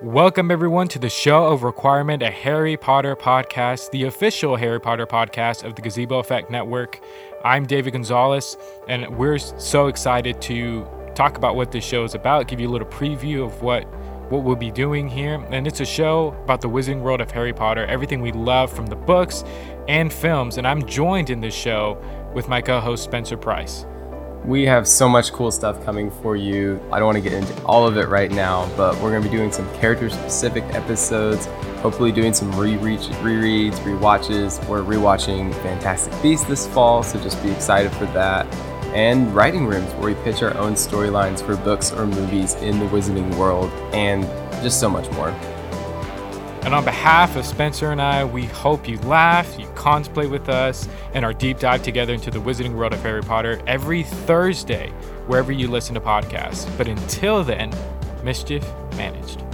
Welcome, everyone, to the Show of Requirement, a Harry Potter podcast, the official Harry Potter podcast of the Gazebo Effect Network. I'm David Gonzalez, and we're so excited to talk about what this show is about, give you a little preview of what what we'll be doing here. And it's a show about the wizarding world of Harry Potter, everything we love from the books and films. And I'm joined in this show with my co-host Spencer Price. We have so much cool stuff coming for you. I don't want to get into all of it right now, but we're going to be doing some character specific episodes, hopefully, doing some rereads, rewatches. We're rewatching Fantastic Beasts this fall, so just be excited for that. And writing rooms where we pitch our own storylines for books or movies in the Wizarding world, and just so much more. And on behalf of Spencer and I, we hope you laugh, you contemplate with us, and our deep dive together into the wizarding world of Harry Potter every Thursday, wherever you listen to podcasts. But until then, mischief managed.